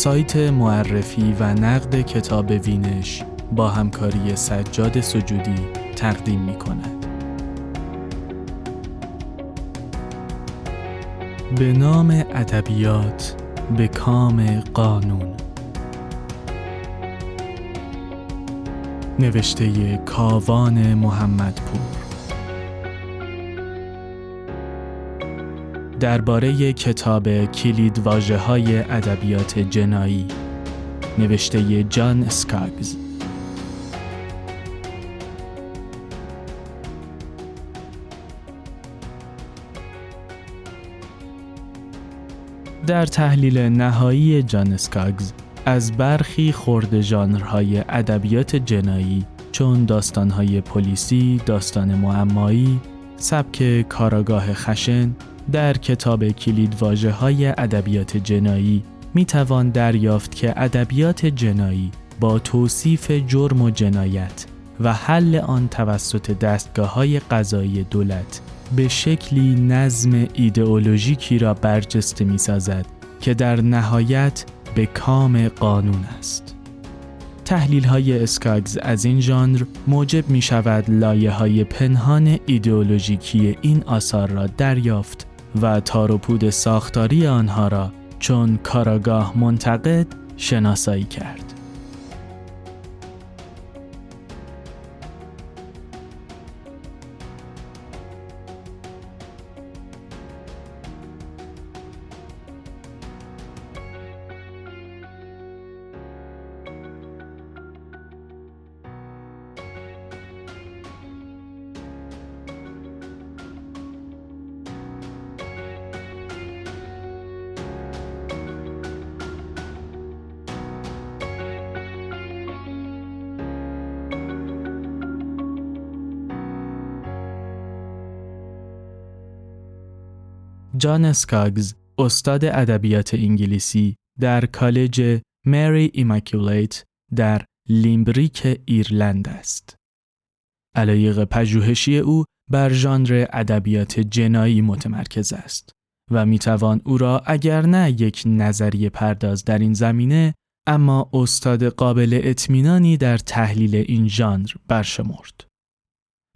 سایت معرفی و نقد کتاب وینش با همکاری سجاد سجودی تقدیم می کند. به نام ادبیات به کام قانون نوشته کاوان محمدپور. درباره کتاب کلید واجه های ادبیات جنایی نوشته جان اسکاگز در تحلیل نهایی جان اسکاگز از برخی خورد ژانرهای ادبیات جنایی چون داستانهای پلیسی، داستان معمایی، سبک کاراگاه خشن در کتاب کلید واجه های ادبیات جنایی می توان دریافت که ادبیات جنایی با توصیف جرم و جنایت و حل آن توسط دستگاه های قضایی دولت به شکلی نظم ایدئولوژیکی را برجسته می سازد که در نهایت به کام قانون است. تحلیل های اسکاگز از این ژانر موجب می شود لایه های پنهان ایدئولوژیکی این آثار را دریافت و تاروپود ساختاری آنها را چون کاراگاه منتقد شناسایی کرد. جان اسکاگز استاد ادبیات انگلیسی در کالج مری ایماکولیت در لیمبریک ایرلند است. علایق پژوهشی او بر ژانر ادبیات جنایی متمرکز است و می‌توان او را اگر نه یک نظریه پرداز در این زمینه اما استاد قابل اطمینانی در تحلیل این ژانر برشمرد.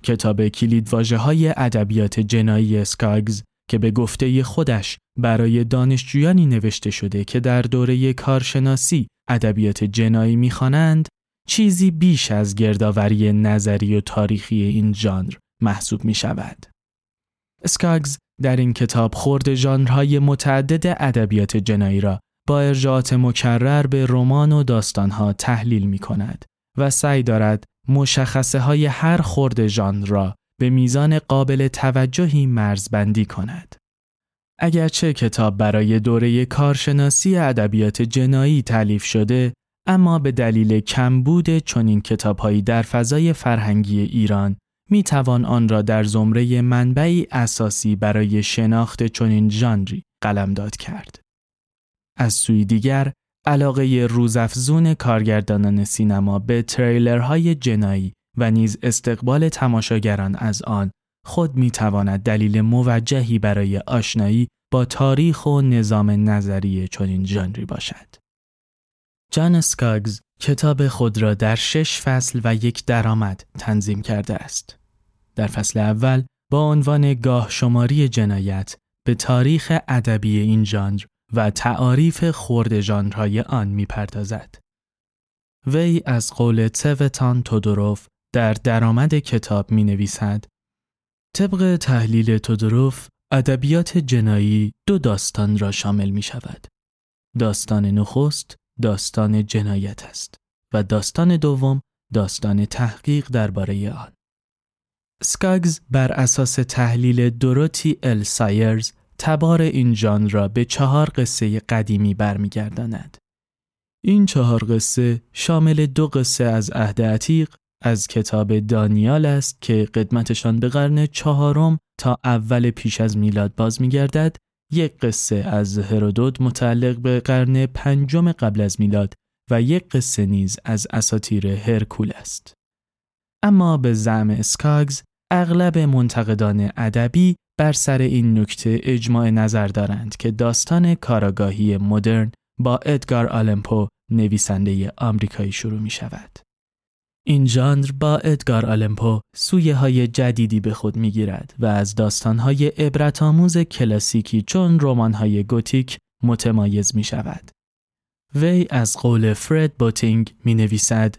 کتاب کلید های ادبیات جنایی اسکاگز که به گفته خودش برای دانشجویانی نوشته شده که در دوره کارشناسی ادبیات جنایی می‌خوانند چیزی بیش از گردآوری نظری و تاریخی این ژانر محسوب می شود. اسکاگز در این کتاب خورد ژانرهای متعدد ادبیات جنایی را با ارجاعات مکرر به رمان و داستانها تحلیل می کند و سعی دارد مشخصه های هر خورد ژانر را به میزان قابل توجهی مرزبندی کند. اگرچه کتاب برای دوره کارشناسی ادبیات جنایی تعلیف شده، اما به دلیل کمبود چنین کتابهایی در فضای فرهنگی ایران می توان آن را در زمره منبعی اساسی برای شناخت چنین ژانری قلمداد کرد. از سوی دیگر علاقه روزافزون کارگردانان سینما به تریلرهای جنایی و نیز استقبال تماشاگران از آن خود می تواند دلیل موجهی برای آشنایی با تاریخ و نظام نظری چنین ژانری باشد. جان اسکاگز کتاب خود را در شش فصل و یک درآمد تنظیم کرده است. در فصل اول با عنوان گاه شماری جنایت به تاریخ ادبی این ژانر و تعاریف خورد ژانرهای آن می‌پردازد. وی از قول تفتان تودوروف در درآمد کتاب می نویسد طبق تحلیل تودروف ادبیات جنایی دو داستان را شامل می شود. داستان نخست داستان جنایت است و داستان دوم داستان تحقیق درباره آن. سکاگز بر اساس تحلیل دروتی ال سایرز تبار این ژانر را به چهار قصه قدیمی برمیگرداند. این چهار قصه شامل دو قصه از عهد عتیق از کتاب دانیال است که قدمتشان به قرن چهارم تا اول پیش از میلاد باز میگردد یک قصه از هرودوت متعلق به قرن پنجم قبل از میلاد و یک قصه نیز از اساتیر هرکول است. اما به زعم اسکاگز اغلب منتقدان ادبی بر سر این نکته اجماع نظر دارند که داستان کاراگاهی مدرن با ادگار آلن پو نویسنده آمریکایی شروع می شود. این ژانر با ادگار آلن پو سویه های جدیدی به خود می گیرد و از داستان های عبرت آموز کلاسیکی چون رمان های گوتیک متمایز می شود. وی از قول فرد بوتینگ می نویسد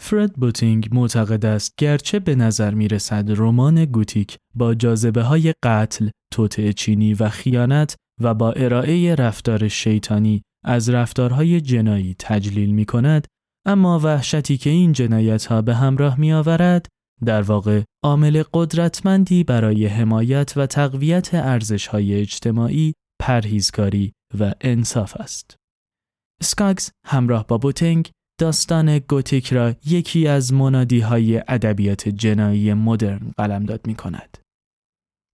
فرد بوتینگ معتقد است گرچه به نظر می رسد رمان گوتیک با جاذبه های قتل، توطعه چینی و خیانت و با ارائه رفتار شیطانی از رفتارهای جنایی تجلیل می کند اما وحشتی که این جنایت ها به همراه می آورد در واقع عامل قدرتمندی برای حمایت و تقویت ارزش های اجتماعی، پرهیزکاری و انصاف است. سکاگز همراه با بوتنگ داستان گوتیک را یکی از منادی های ادبیات جنایی مدرن قلمداد می کند.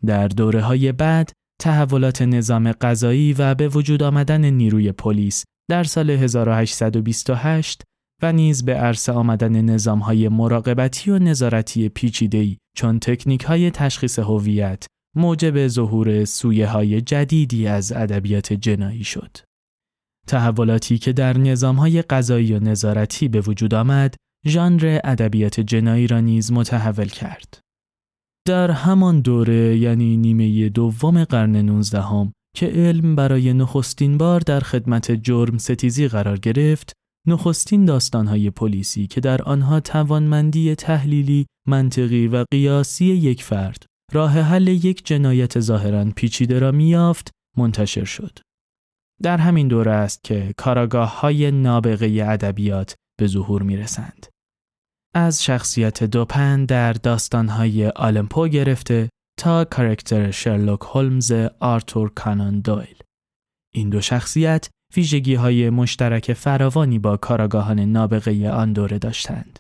در دوره های بعد تحولات نظام قضایی و به وجود آمدن نیروی پلیس در سال 1828 و نیز به عرصه آمدن نظام های مراقبتی و نظارتی پیچیده‌ای چون تکنیک های تشخیص هویت موجب ظهور سویه های جدیدی از ادبیات جنایی شد. تحولاتی که در نظام های قضایی و نظارتی به وجود آمد، ژانر ادبیات جنایی را نیز متحول کرد. در همان دوره یعنی نیمه دوم قرن 19 هم که علم برای نخستین بار در خدمت جرم ستیزی قرار گرفت، نخستین داستانهای پلیسی که در آنها توانمندی تحلیلی، منطقی و قیاسی یک فرد راه حل یک جنایت ظاهرا پیچیده را میافت منتشر شد. در همین دوره است که کاراگاه های نابغه ادبیات به ظهور می رسند. از شخصیت دوپن در داستانهای آلمپو گرفته تا کارکتر شرلوک هولمز آرتور کانان دویل. این دو شخصیت ویژگی های مشترک فراوانی با کاراگاهان نابغه آن دوره داشتند.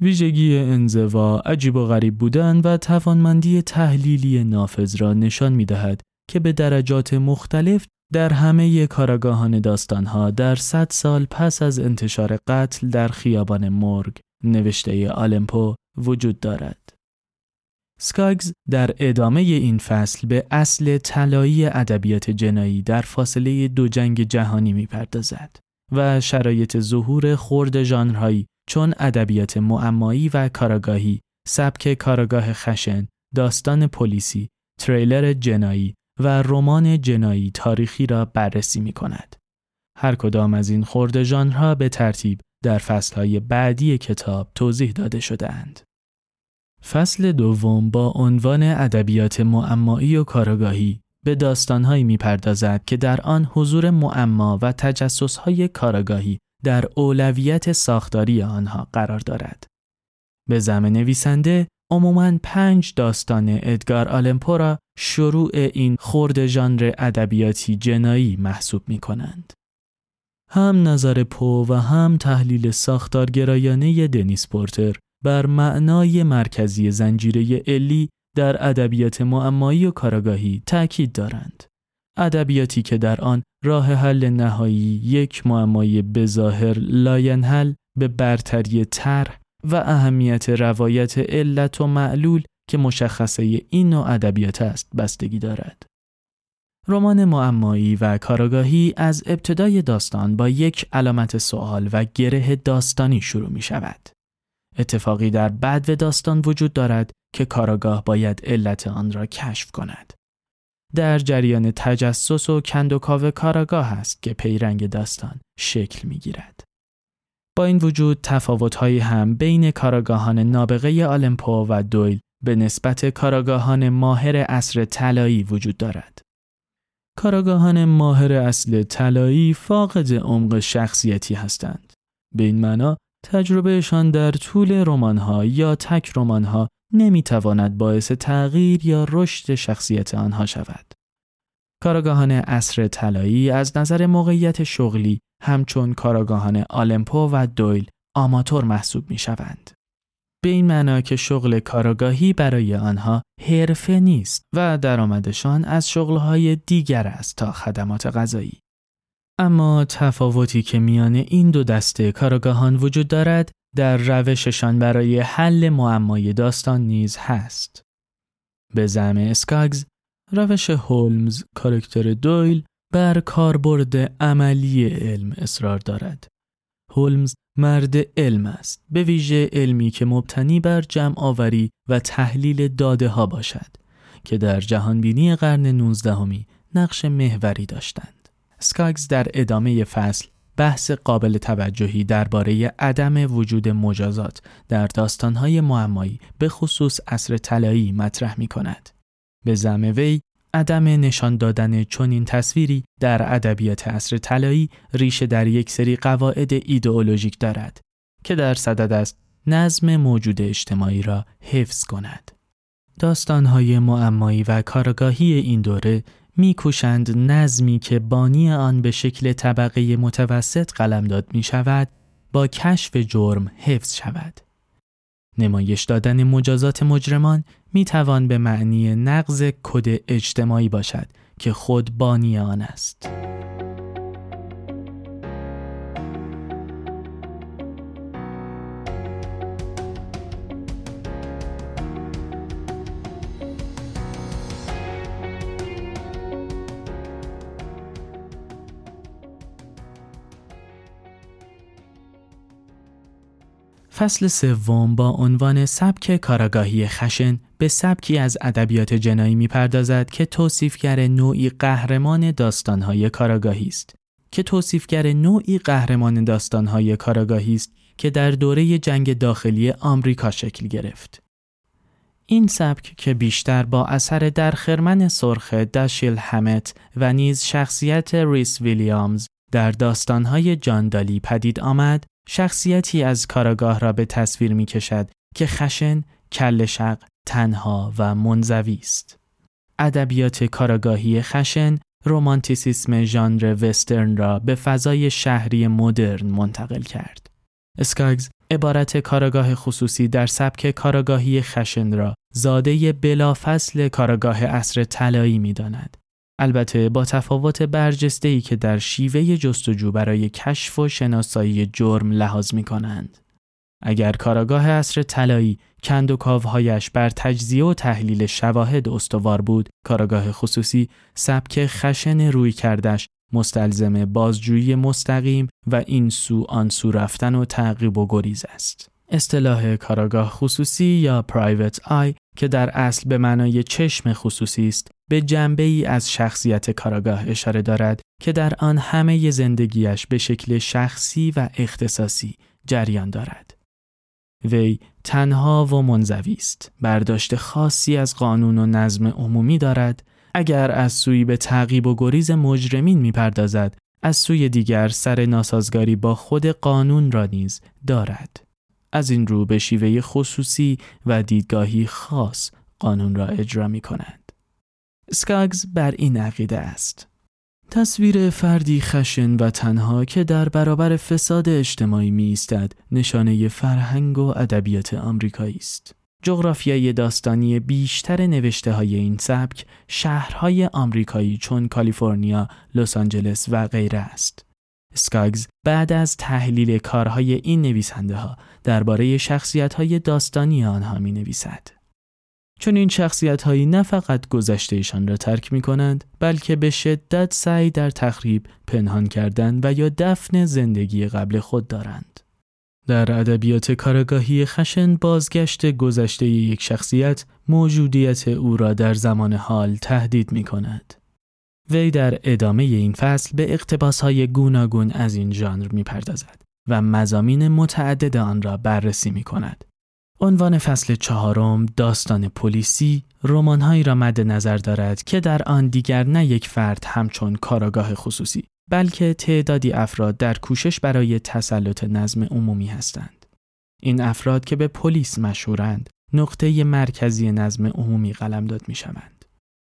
ویژگی انزوا، عجیب و غریب بودن و توانمندی تحلیلی نافذ را نشان می دهد که به درجات مختلف در همه کاراگاهان داستانها در صد سال پس از انتشار قتل در خیابان مرگ نوشته آلمپو وجود دارد. سکاگز در ادامه این فصل به اصل طلایی ادبیات جنایی در فاصله دو جنگ جهانی می‌پردازد و شرایط ظهور خرد ژانرهایی چون ادبیات معمایی و کاراگاهی، سبک کاراگاه خشن، داستان پلیسی، تریلر جنایی و رمان جنایی تاریخی را بررسی می کند. هر کدام از این خرد ژانرها به ترتیب در فصلهای بعدی کتاب توضیح داده شدهاند. فصل دوم با عنوان ادبیات معمایی و کاراگاهی به داستانهایی می‌پردازد که در آن حضور معما و تجسسهای کاراگاهی در اولویت ساختاری آنها قرار دارد. به زم نویسنده عموماً پنج داستان ادگار آلمپو را شروع این خرد ژانر ادبیاتی جنایی محسوب می کنند. هم نظر پو و هم تحلیل ساختارگرایانه دنیس پورتر بر معنای مرکزی زنجیره علی در ادبیات معمایی و کاراگاهی تأکید دارند. ادبیاتی که در آن راه حل نهایی یک معمای بظاهر لاینحل به برتری طرح و اهمیت روایت علت و معلول که مشخصه این نوع ادبیات است بستگی دارد. رمان معمایی و کاراگاهی از ابتدای داستان با یک علامت سوال و گره داستانی شروع می شود. اتفاقی در بدو داستان وجود دارد که کاراگاه باید علت آن را کشف کند. در جریان تجسس و کندوکاو کاراگاه است که پیرنگ داستان شکل می گیرد. با این وجود تفاوتهایی هم بین کاراگاهان نابغه آلمپو و دویل به نسبت کاراگاهان ماهر اصر طلایی وجود دارد. کاراگاهان ماهر اصل طلایی فاقد عمق شخصیتی هستند. به این معنا تجربهشان در طول رمان‌ها یا تک رمان‌ها نمی‌تواند باعث تغییر یا رشد شخصیت آنها شود. کاراگاهان اصر طلایی از نظر موقعیت شغلی همچون کاراگاهان آلمپو و دویل آماتور محسوب می شوند. به این معنا که شغل کاراگاهی برای آنها حرفه نیست و درآمدشان از شغلهای دیگر است تا خدمات غذایی. اما تفاوتی که میان این دو دسته کاراگاهان وجود دارد در روششان برای حل معمای داستان نیز هست. به زعم اسکاگز روش هولمز کارکتر دویل بر کاربرد عملی علم اصرار دارد. هولمز مرد علم است به ویژه علمی که مبتنی بر جمع آوری و تحلیل داده ها باشد که در جهانبینی قرن 19 نقش محوری داشتند. سکاگز در ادامه فصل بحث قابل توجهی درباره عدم وجود مجازات در داستانهای معمایی به خصوص اصر طلایی مطرح می کند. به زم وی عدم نشان دادن چنین تصویری در ادبیات عصر طلایی ریشه در یک سری قواعد ایدئولوژیک دارد که در صدد است نظم موجود اجتماعی را حفظ کند. داستانهای معمایی و کارگاهی این دوره میکوشند نظمی که بانی آن به شکل طبقه متوسط قلمداد می شود با کشف جرم حفظ شود. نمایش دادن مجازات مجرمان می توان به معنی نقض کد اجتماعی باشد که خود بانی آن است. فصل سوم با عنوان سبک کاراگاهی خشن به سبکی از ادبیات جنایی می‌پردازد که توصیفگر نوعی قهرمان داستانهای کاراگاهی است که توصیفگر نوعی قهرمان داستانهای کاراگاهی است که در دوره جنگ داخلی آمریکا شکل گرفت. این سبک که بیشتر با اثر در خرمن سرخ داشیل همت و نیز شخصیت ریس ویلیامز در داستانهای جاندالی پدید آمد شخصیتی از کاراگاه را به تصویر می کشد که خشن، کل شق، تنها و منزوی است. ادبیات کاراگاهی خشن رومانتیسیسم ژانر وسترن را به فضای شهری مدرن منتقل کرد. اسکاگز عبارت کاراگاه خصوصی در سبک کاراگاهی خشن را زاده بلافصل کاراگاه اصر طلایی می داند. البته با تفاوت برجسته ای که در شیوه جستجو برای کشف و شناسایی جرم لحاظ می کنند. اگر کاراگاه اصر طلایی کند و کاوهایش بر تجزیه و تحلیل شواهد استوار بود، کاراگاه خصوصی سبک خشن روی کردش مستلزم بازجویی مستقیم و این سو آن سو رفتن و تعقیب و گریز است. اصطلاح کاراگاه خصوصی یا پرایوت آی که در اصل به معنای چشم خصوصی است به جنبه ای از شخصیت کاراگاه اشاره دارد که در آن همه زندگیش به شکل شخصی و اختصاصی جریان دارد. وی تنها و منزوی است. برداشت خاصی از قانون و نظم عمومی دارد. اگر از سوی به تعقیب و گریز مجرمین می‌پردازد، از سوی دیگر سر ناسازگاری با خود قانون را نیز دارد. از این رو به شیوه خصوصی و دیدگاهی خاص قانون را اجرا می کند. سکاگز بر این عقیده است. تصویر فردی خشن و تنها که در برابر فساد اجتماعی می ایستد نشانه فرهنگ و ادبیات آمریکایی است. جغرافیای داستانی بیشتر نوشته های این سبک شهرهای آمریکایی چون کالیفرنیا، لس آنجلس و غیره است. سکاگز بعد از تحلیل کارهای این نویسنده ها درباره شخصیت های داستانی آنها می نویسد. چون این شخصیت هایی نه فقط گذشتهشان را ترک می کنند بلکه به شدت سعی در تخریب پنهان کردن و یا دفن زندگی قبل خود دارند. در ادبیات کارگاهی خشن بازگشت گذشته یک شخصیت موجودیت او را در زمان حال تهدید می کند. وی در ادامه این فصل به های گوناگون از این ژانر می‌پردازد و مزامین متعدد آن را بررسی می کند. عنوان فصل چهارم داستان پلیسی رمانهایی را مد نظر دارد که در آن دیگر نه یک فرد همچون کاراگاه خصوصی بلکه تعدادی افراد در کوشش برای تسلط نظم عمومی هستند. این افراد که به پلیس مشهورند نقطه مرکزی نظم عمومی قلمداد می شوند.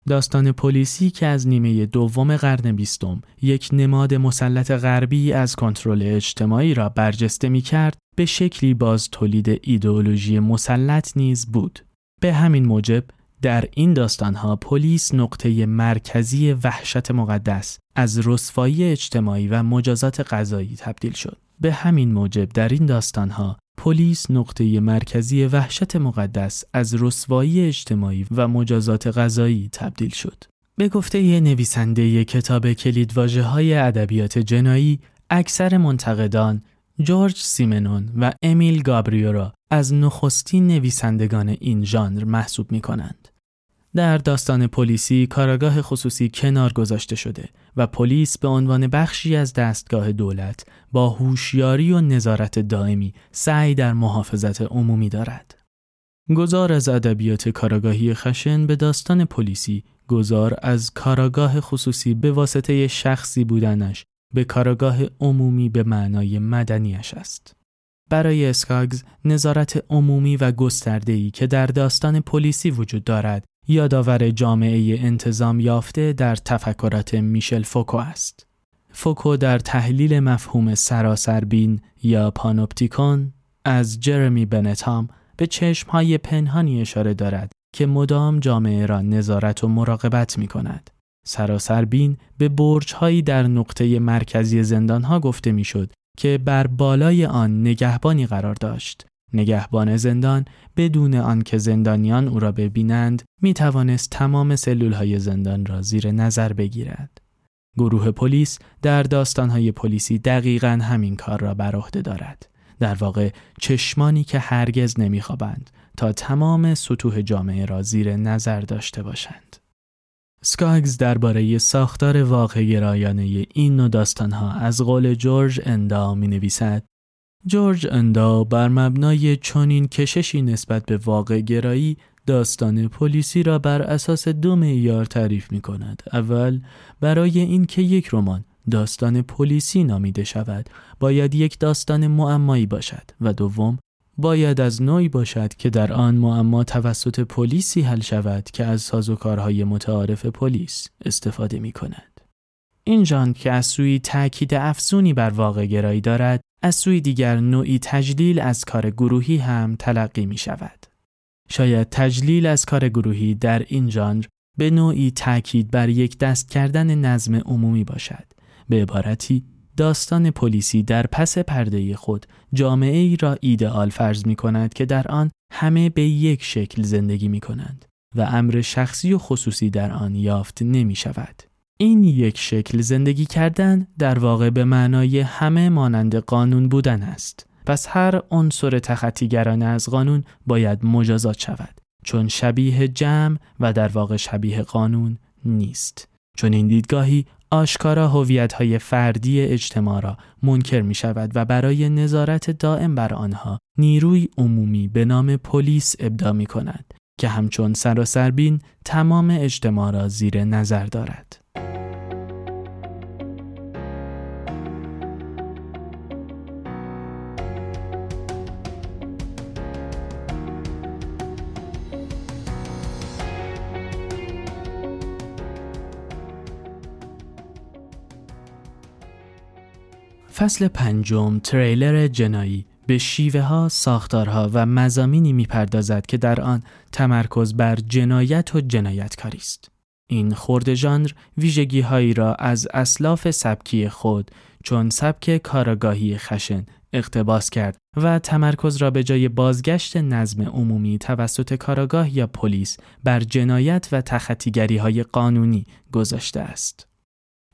داستان پلیسی که از نیمه دوم قرن بیستم یک نماد مسلط غربی از کنترل اجتماعی را برجسته می کرد به شکلی باز تولید ایدئولوژی مسلط نیز بود. به همین موجب در این داستانها پلیس نقطه مرکزی وحشت مقدس از رسوایی اجتماعی و مجازات قضایی تبدیل شد. به همین موجب در این داستانها پلیس نقطه مرکزی وحشت مقدس از رسوایی اجتماعی و مجازات غذایی تبدیل شد. به گفته یه نویسنده کتاب کلیدواژه های ادبیات جنایی، اکثر منتقدان جورج سیمنون و امیل گابریورا از نخستین نویسندگان این ژانر محسوب می کنند. در داستان پلیسی کاراگاه خصوصی کنار گذاشته شده و پلیس به عنوان بخشی از دستگاه دولت با هوشیاری و نظارت دائمی سعی در محافظت عمومی دارد. گذار از ادبیات کاراگاهی خشن به داستان پلیسی گذار از کاراگاه خصوصی به واسطه شخصی بودنش به کاراگاه عمومی به معنای مدنیش است. برای اسکاگز نظارت عمومی و گسترده‌ای که در داستان پلیسی وجود دارد یادآور جامعه انتظام یافته در تفکرات میشل فوکو است. فوکو در تحلیل مفهوم سراسر بین یا panopticon از جرمی بنتام به چشمهای پنهانی اشاره دارد که مدام جامعه را نظارت و مراقبت می کند. سراسر بین به برجهایی در نقطه مرکزی زندانها گفته می‌شد که بر بالای آن نگهبانی قرار داشت. نگهبان زندان بدون آنکه زندانیان او را ببینند می توانست تمام سلول های زندان را زیر نظر بگیرد. گروه پلیس در داستانهای پلیسی دقیقا همین کار را بر عهده دارد. در واقع چشمانی که هرگز نمیخوابند تا تمام سطوح جامعه را زیر نظر داشته باشند. سکاگز درباره ساختار واقع گرایانه این نوع داستانها از قول جورج اندا می نویسد جورج اندا بر مبنای چنین کششی نسبت به واقع گرایی داستان پلیسی را بر اساس دو معیار تعریف می کند. اول برای اینکه یک رمان داستان پلیسی نامیده شود باید یک داستان معمایی باشد و دوم باید از نوعی باشد که در آن معما توسط پلیسی حل شود که از سازوکارهای متعارف پلیس استفاده می کند. این ژانر که از سوی تاکید افزونی بر واقع گرایی دارد از سوی دیگر نوعی تجلیل از کار گروهی هم تلقی می شود. شاید تجلیل از کار گروهی در این ژانر به نوعی تاکید بر یک دست کردن نظم عمومی باشد. به عبارتی داستان پلیسی در پس پرده خود جامعه ای را ایدئال فرض می کند که در آن همه به یک شکل زندگی می کنند و امر شخصی و خصوصی در آن یافت نمی شود. این یک شکل زندگی کردن در واقع به معنای همه مانند قانون بودن است. پس هر عنصر تخطیگرانه از قانون باید مجازات شود چون شبیه جمع و در واقع شبیه قانون نیست. چون این دیدگاهی آشکارا هویت‌های فردی اجتماع را منکر می شود و برای نظارت دائم بر آنها نیروی عمومی به نام پلیس ابدا می کند که همچون سراسربین تمام اجتماع را زیر نظر دارد. فصل پنجم تریلر جنایی به شیوه ها، ساختارها و مزامینی می‌پردازد که در آن تمرکز بر جنایت و جنایتکاری است. این خورد ژانر ویژگی هایی را از اسلاف سبکی خود چون سبک کاراگاهی خشن اقتباس کرد و تمرکز را به جای بازگشت نظم عمومی توسط کاراگاه یا پلیس بر جنایت و تخطیگری های قانونی گذاشته است.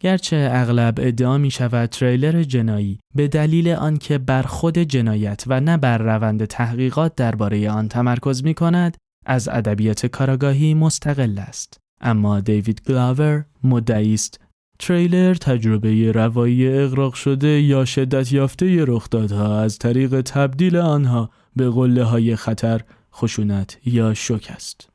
گرچه اغلب ادعا می شود تریلر جنایی به دلیل آنکه بر خود جنایت و نه بر روند تحقیقات درباره آن تمرکز می کند از ادبیات کاراگاهی مستقل است. اما دیوید گلاور مدعی است تریلر تجربه روایی اغراق شده یا شدت یافته رخدادها از طریق تبدیل آنها به قله های خطر خشونت یا شک است.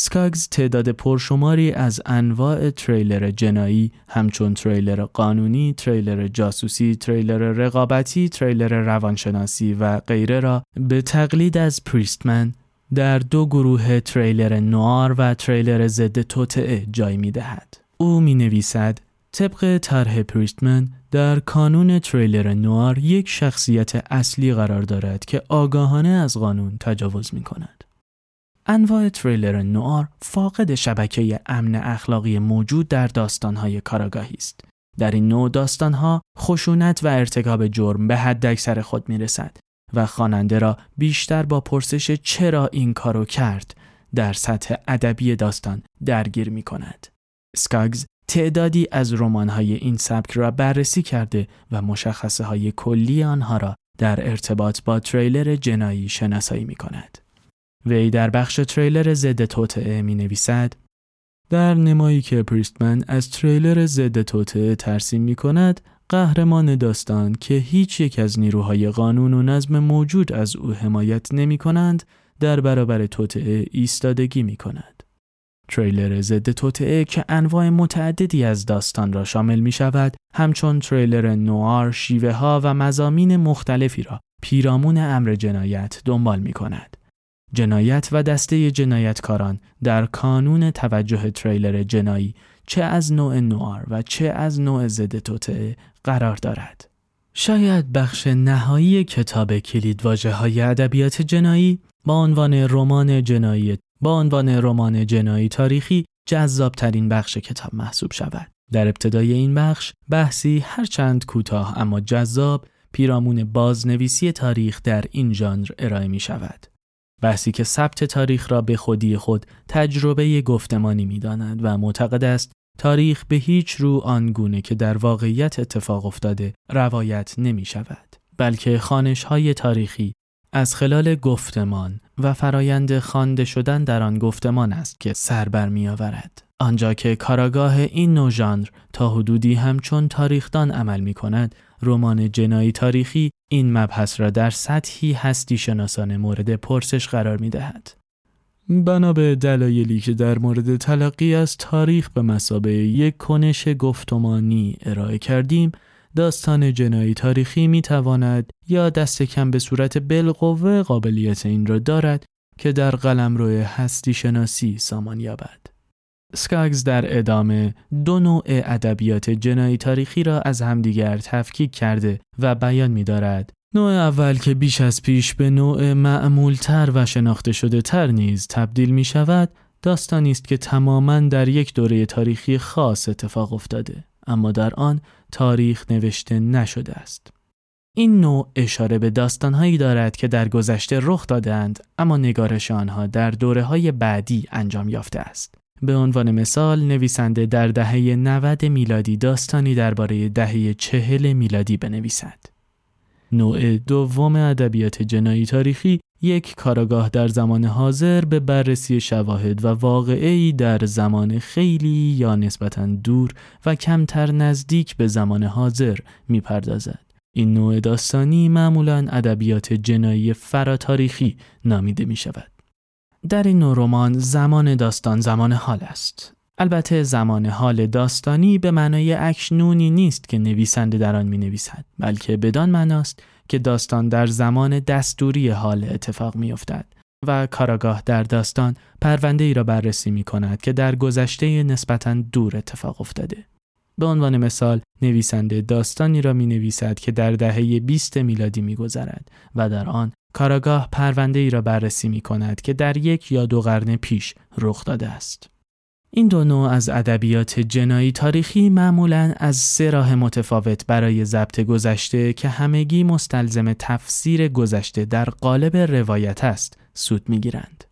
اسکاگز تعداد پرشماری از انواع تریلر جنایی همچون تریلر قانونی، تریلر جاسوسی، تریلر رقابتی، تریلر روانشناسی و غیره را به تقلید از پریستمن در دو گروه تریلر نوآر و تریلر ضد توطئه جای می دهد. او می نویسد طبق طرح پریستمن در کانون تریلر نوآر یک شخصیت اصلی قرار دارد که آگاهانه از قانون تجاوز می کند. انواع تریلر نوار فاقد شبکه امن اخلاقی موجود در داستانهای کاراگاهی است. در این نوع داستانها خشونت و ارتکاب جرم به حد اکثر خود می رسد و خواننده را بیشتر با پرسش چرا این کارو کرد در سطح ادبی داستان درگیر می کند. سکاگز تعدادی از رمان‌های این سبک را بررسی کرده و مشخصه های کلی آنها را در ارتباط با تریلر جنایی شناسایی می کند. وی در بخش تریلر ضد توطعه می نویسد در نمایی که پریستمن از تریلر ضد توطعه ترسیم می کند قهرمان داستان که هیچ یک از نیروهای قانون و نظم موجود از او حمایت نمی کنند در برابر توطعه ایستادگی می کند. تریلر ضد توطعه که انواع متعددی از داستان را شامل می شود همچون تریلر نوار شیوه ها و مزامین مختلفی را پیرامون امر جنایت دنبال می کند. جنایت و دسته جنایتکاران در کانون توجه تریلر جنایی چه از نوع نوار و چه از نوع ضد توطعه قرار دارد. شاید بخش نهایی کتاب کلید واجه های ادبیات جنایی با عنوان رمان جنایی با عنوان رمان جنایی تاریخی جذاب ترین بخش کتاب محسوب شود. در ابتدای این بخش بحثی هرچند کوتاه اما جذاب پیرامون بازنویسی تاریخ در این ژانر ارائه می شود. بحثی که ثبت تاریخ را به خودی خود تجربه گفتمانی می داند و معتقد است تاریخ به هیچ رو آنگونه که در واقعیت اتفاق افتاده روایت نمی شود بلکه خانش های تاریخی از خلال گفتمان و فرایند خوانده شدن در آن گفتمان است که سر آورد. آنجا که کاراگاه این نو ژانر تا حدودی همچون تاریخدان عمل می کند رمان جنایی تاریخی این مبحث را در سطحی هستی شناسانه مورد پرسش قرار می دهد. بنا به دلایلی که در مورد تلقی از تاریخ به مسابه یک کنش گفتمانی ارائه کردیم داستان جنایی تاریخی می تواند یا دست کم به صورت بالقوه قابلیت این را دارد که در قلمرو هستی شناسی سامان یابد. سکاگز در ادامه دو نوع ادبیات جنایی تاریخی را از همدیگر تفکیک کرده و بیان می دارد. نوع اول که بیش از پیش به نوع معمولتر و شناخته شده تر نیز تبدیل می شود داستانی است که تماما در یک دوره تاریخی خاص اتفاق افتاده اما در آن تاریخ نوشته نشده است. این نوع اشاره به داستانهایی دارد که در گذشته رخ دادند اما نگارش آنها در دوره های بعدی انجام یافته است. به عنوان مثال نویسنده در دهه 90 میلادی داستانی درباره دهه چهل میلادی بنویسد. نوع دوم ادبیات جنایی تاریخی یک کاراگاه در زمان حاضر به بررسی شواهد و واقعی در زمان خیلی یا نسبتا دور و کمتر نزدیک به زمان حاضر می‌پردازد. این نوع داستانی معمولا ادبیات جنایی فراتاریخی نامیده می شود. در این نوع رمان زمان داستان زمان حال است. البته زمان حال داستانی به معنای اکنونی نیست که نویسنده در آن می نویسد بلکه بدان معناست که داستان در زمان دستوری حال اتفاق می افتد و کاراگاه در داستان پرونده ای را بررسی می کند که در گذشته نسبتا دور اتفاق افتاده. به عنوان مثال نویسنده داستانی را می نویسد که در دهه 20 میلادی می گذرد و در آن کاراگاه پرونده ای را بررسی می کند که در یک یا دو قرن پیش رخ داده است. این دو نوع از ادبیات جنایی تاریخی معمولا از سه راه متفاوت برای ضبط گذشته که همگی مستلزم تفسیر گذشته در قالب روایت است سود می‌گیرند.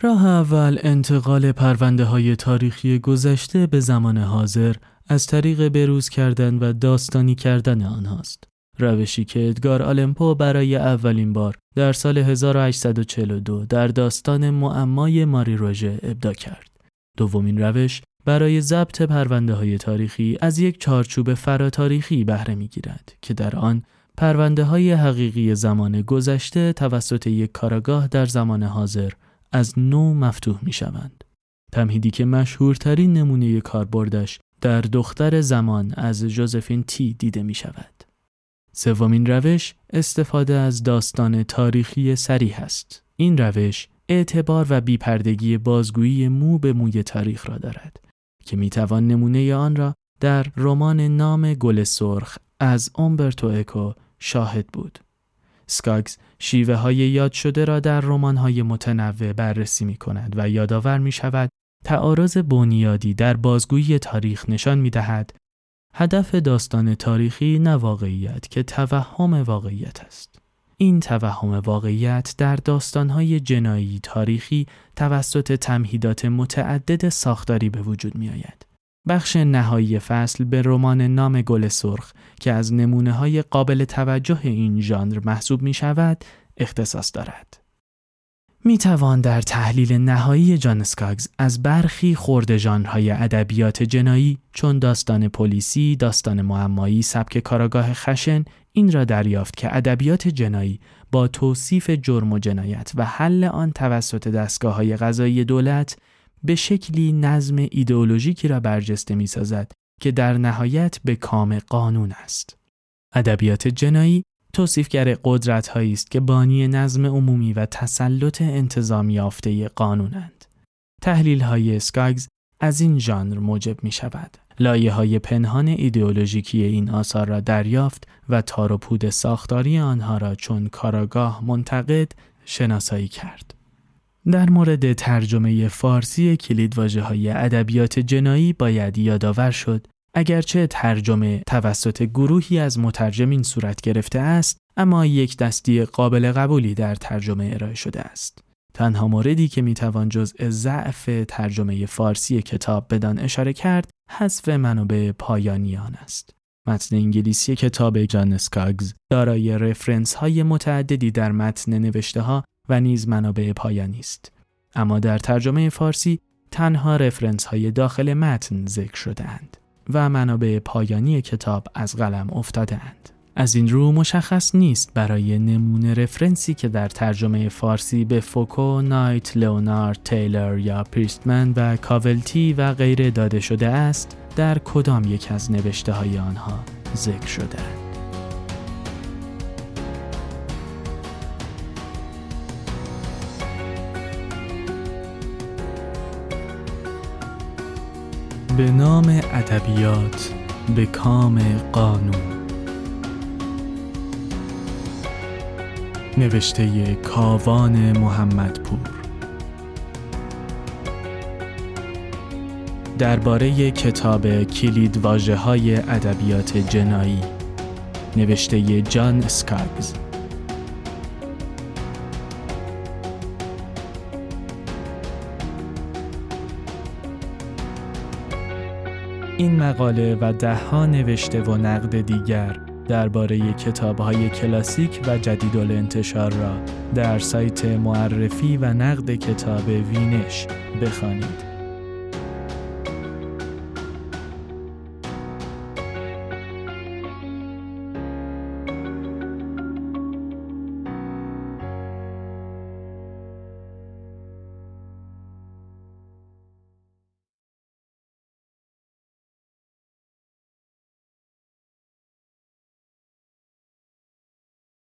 راه اول انتقال پرونده های تاریخی گذشته به زمان حاضر از طریق بروز کردن و داستانی کردن آنهاست. روشی که ادگار آلمپو برای اولین بار در سال 1842 در داستان معمای ماری روژه ابدا کرد. دومین روش برای ضبط پرونده های تاریخی از یک چارچوب فراتاریخی بهره می گیرد که در آن پرونده های حقیقی زمان گذشته توسط یک کاراگاه در زمان حاضر از نو مفتوح می شوند. تمهیدی که مشهورترین نمونه کاربردش در دختر زمان از جوزفین تی دیده می شود. سومین روش استفاده از داستان تاریخی سریح است. این روش اعتبار و بیپردگی بازگویی مو به موی تاریخ را دارد که می‌توان نمونه آن را در رمان نام گل سرخ از اومبرتو اکو شاهد بود. سکاگز شیوه های یاد شده را در رمان های متنوع بررسی می کند و یادآور می شود تعارض بنیادی در بازگویی تاریخ نشان می دهد هدف داستان تاریخی نه که توهم واقعیت است. این توهم واقعیت در داستانهای جنایی تاریخی توسط تمهیدات متعدد ساختاری به وجود می آید. بخش نهایی فصل به رمان نام گل سرخ که از نمونه های قابل توجه این ژانر محسوب می شود اختصاص دارد. می توان در تحلیل نهایی جان سکاگز از برخی خورد ژانرهای ادبیات جنایی چون داستان پلیسی، داستان معمایی، سبک کاراگاه خشن این را دریافت که ادبیات جنایی با توصیف جرم و جنایت و حل آن توسط دستگاه های غذایی دولت به شکلی نظم ایدئولوژیکی را برجسته می سازد که در نهایت به کام قانون است. ادبیات جنایی توصیفگر قدرت هایی است که بانی نظم عمومی و تسلط انتظامی یافته قانونند. تحلیل های اسکاگز از این ژانر موجب می شود. لایه های پنهان ایدئولوژیکی این آثار را دریافت و تار و پود ساختاری آنها را چون کاراگاه منتقد شناسایی کرد. در مورد ترجمه فارسی کلیدواژه های ادبیات جنایی باید یادآور شد اگرچه ترجمه توسط گروهی از مترجمین صورت گرفته است اما یک دستی قابل قبولی در ترجمه ارائه شده است. تنها موردی که می‌توان جزء ضعف ترجمه فارسی کتاب بدان اشاره کرد حذف منابع پایانی آن است. متن انگلیسی کتاب جان سکاگز دارای رفرنس های متعددی در متن نوشته ها و نیز منابع پایانی است. اما در ترجمه فارسی تنها reference های داخل متن ذکر شده اند. و منابع پایانی کتاب از قلم افتاده اند. از این رو مشخص نیست برای نمونه reference ی که در ترجمه فارسی به فوکو، نایت، لئونارد، تیلر یا پریستمن و کاولتی و غیره داده شده است در کدام یک از نوشته های آنها ذکر شده به نام ادبیات به کام قانون. نوشته کاوان محمدپور. درباره کتاب کلید واجه های ادبیات جنایی نوشته جان اسکاگز. این مقاله و دهها نوشته و نقد دیگر درباره کتابهای کلاسیک و جدید انتشار را در سایت معرفی و نقد کتاب وینش بخوانید.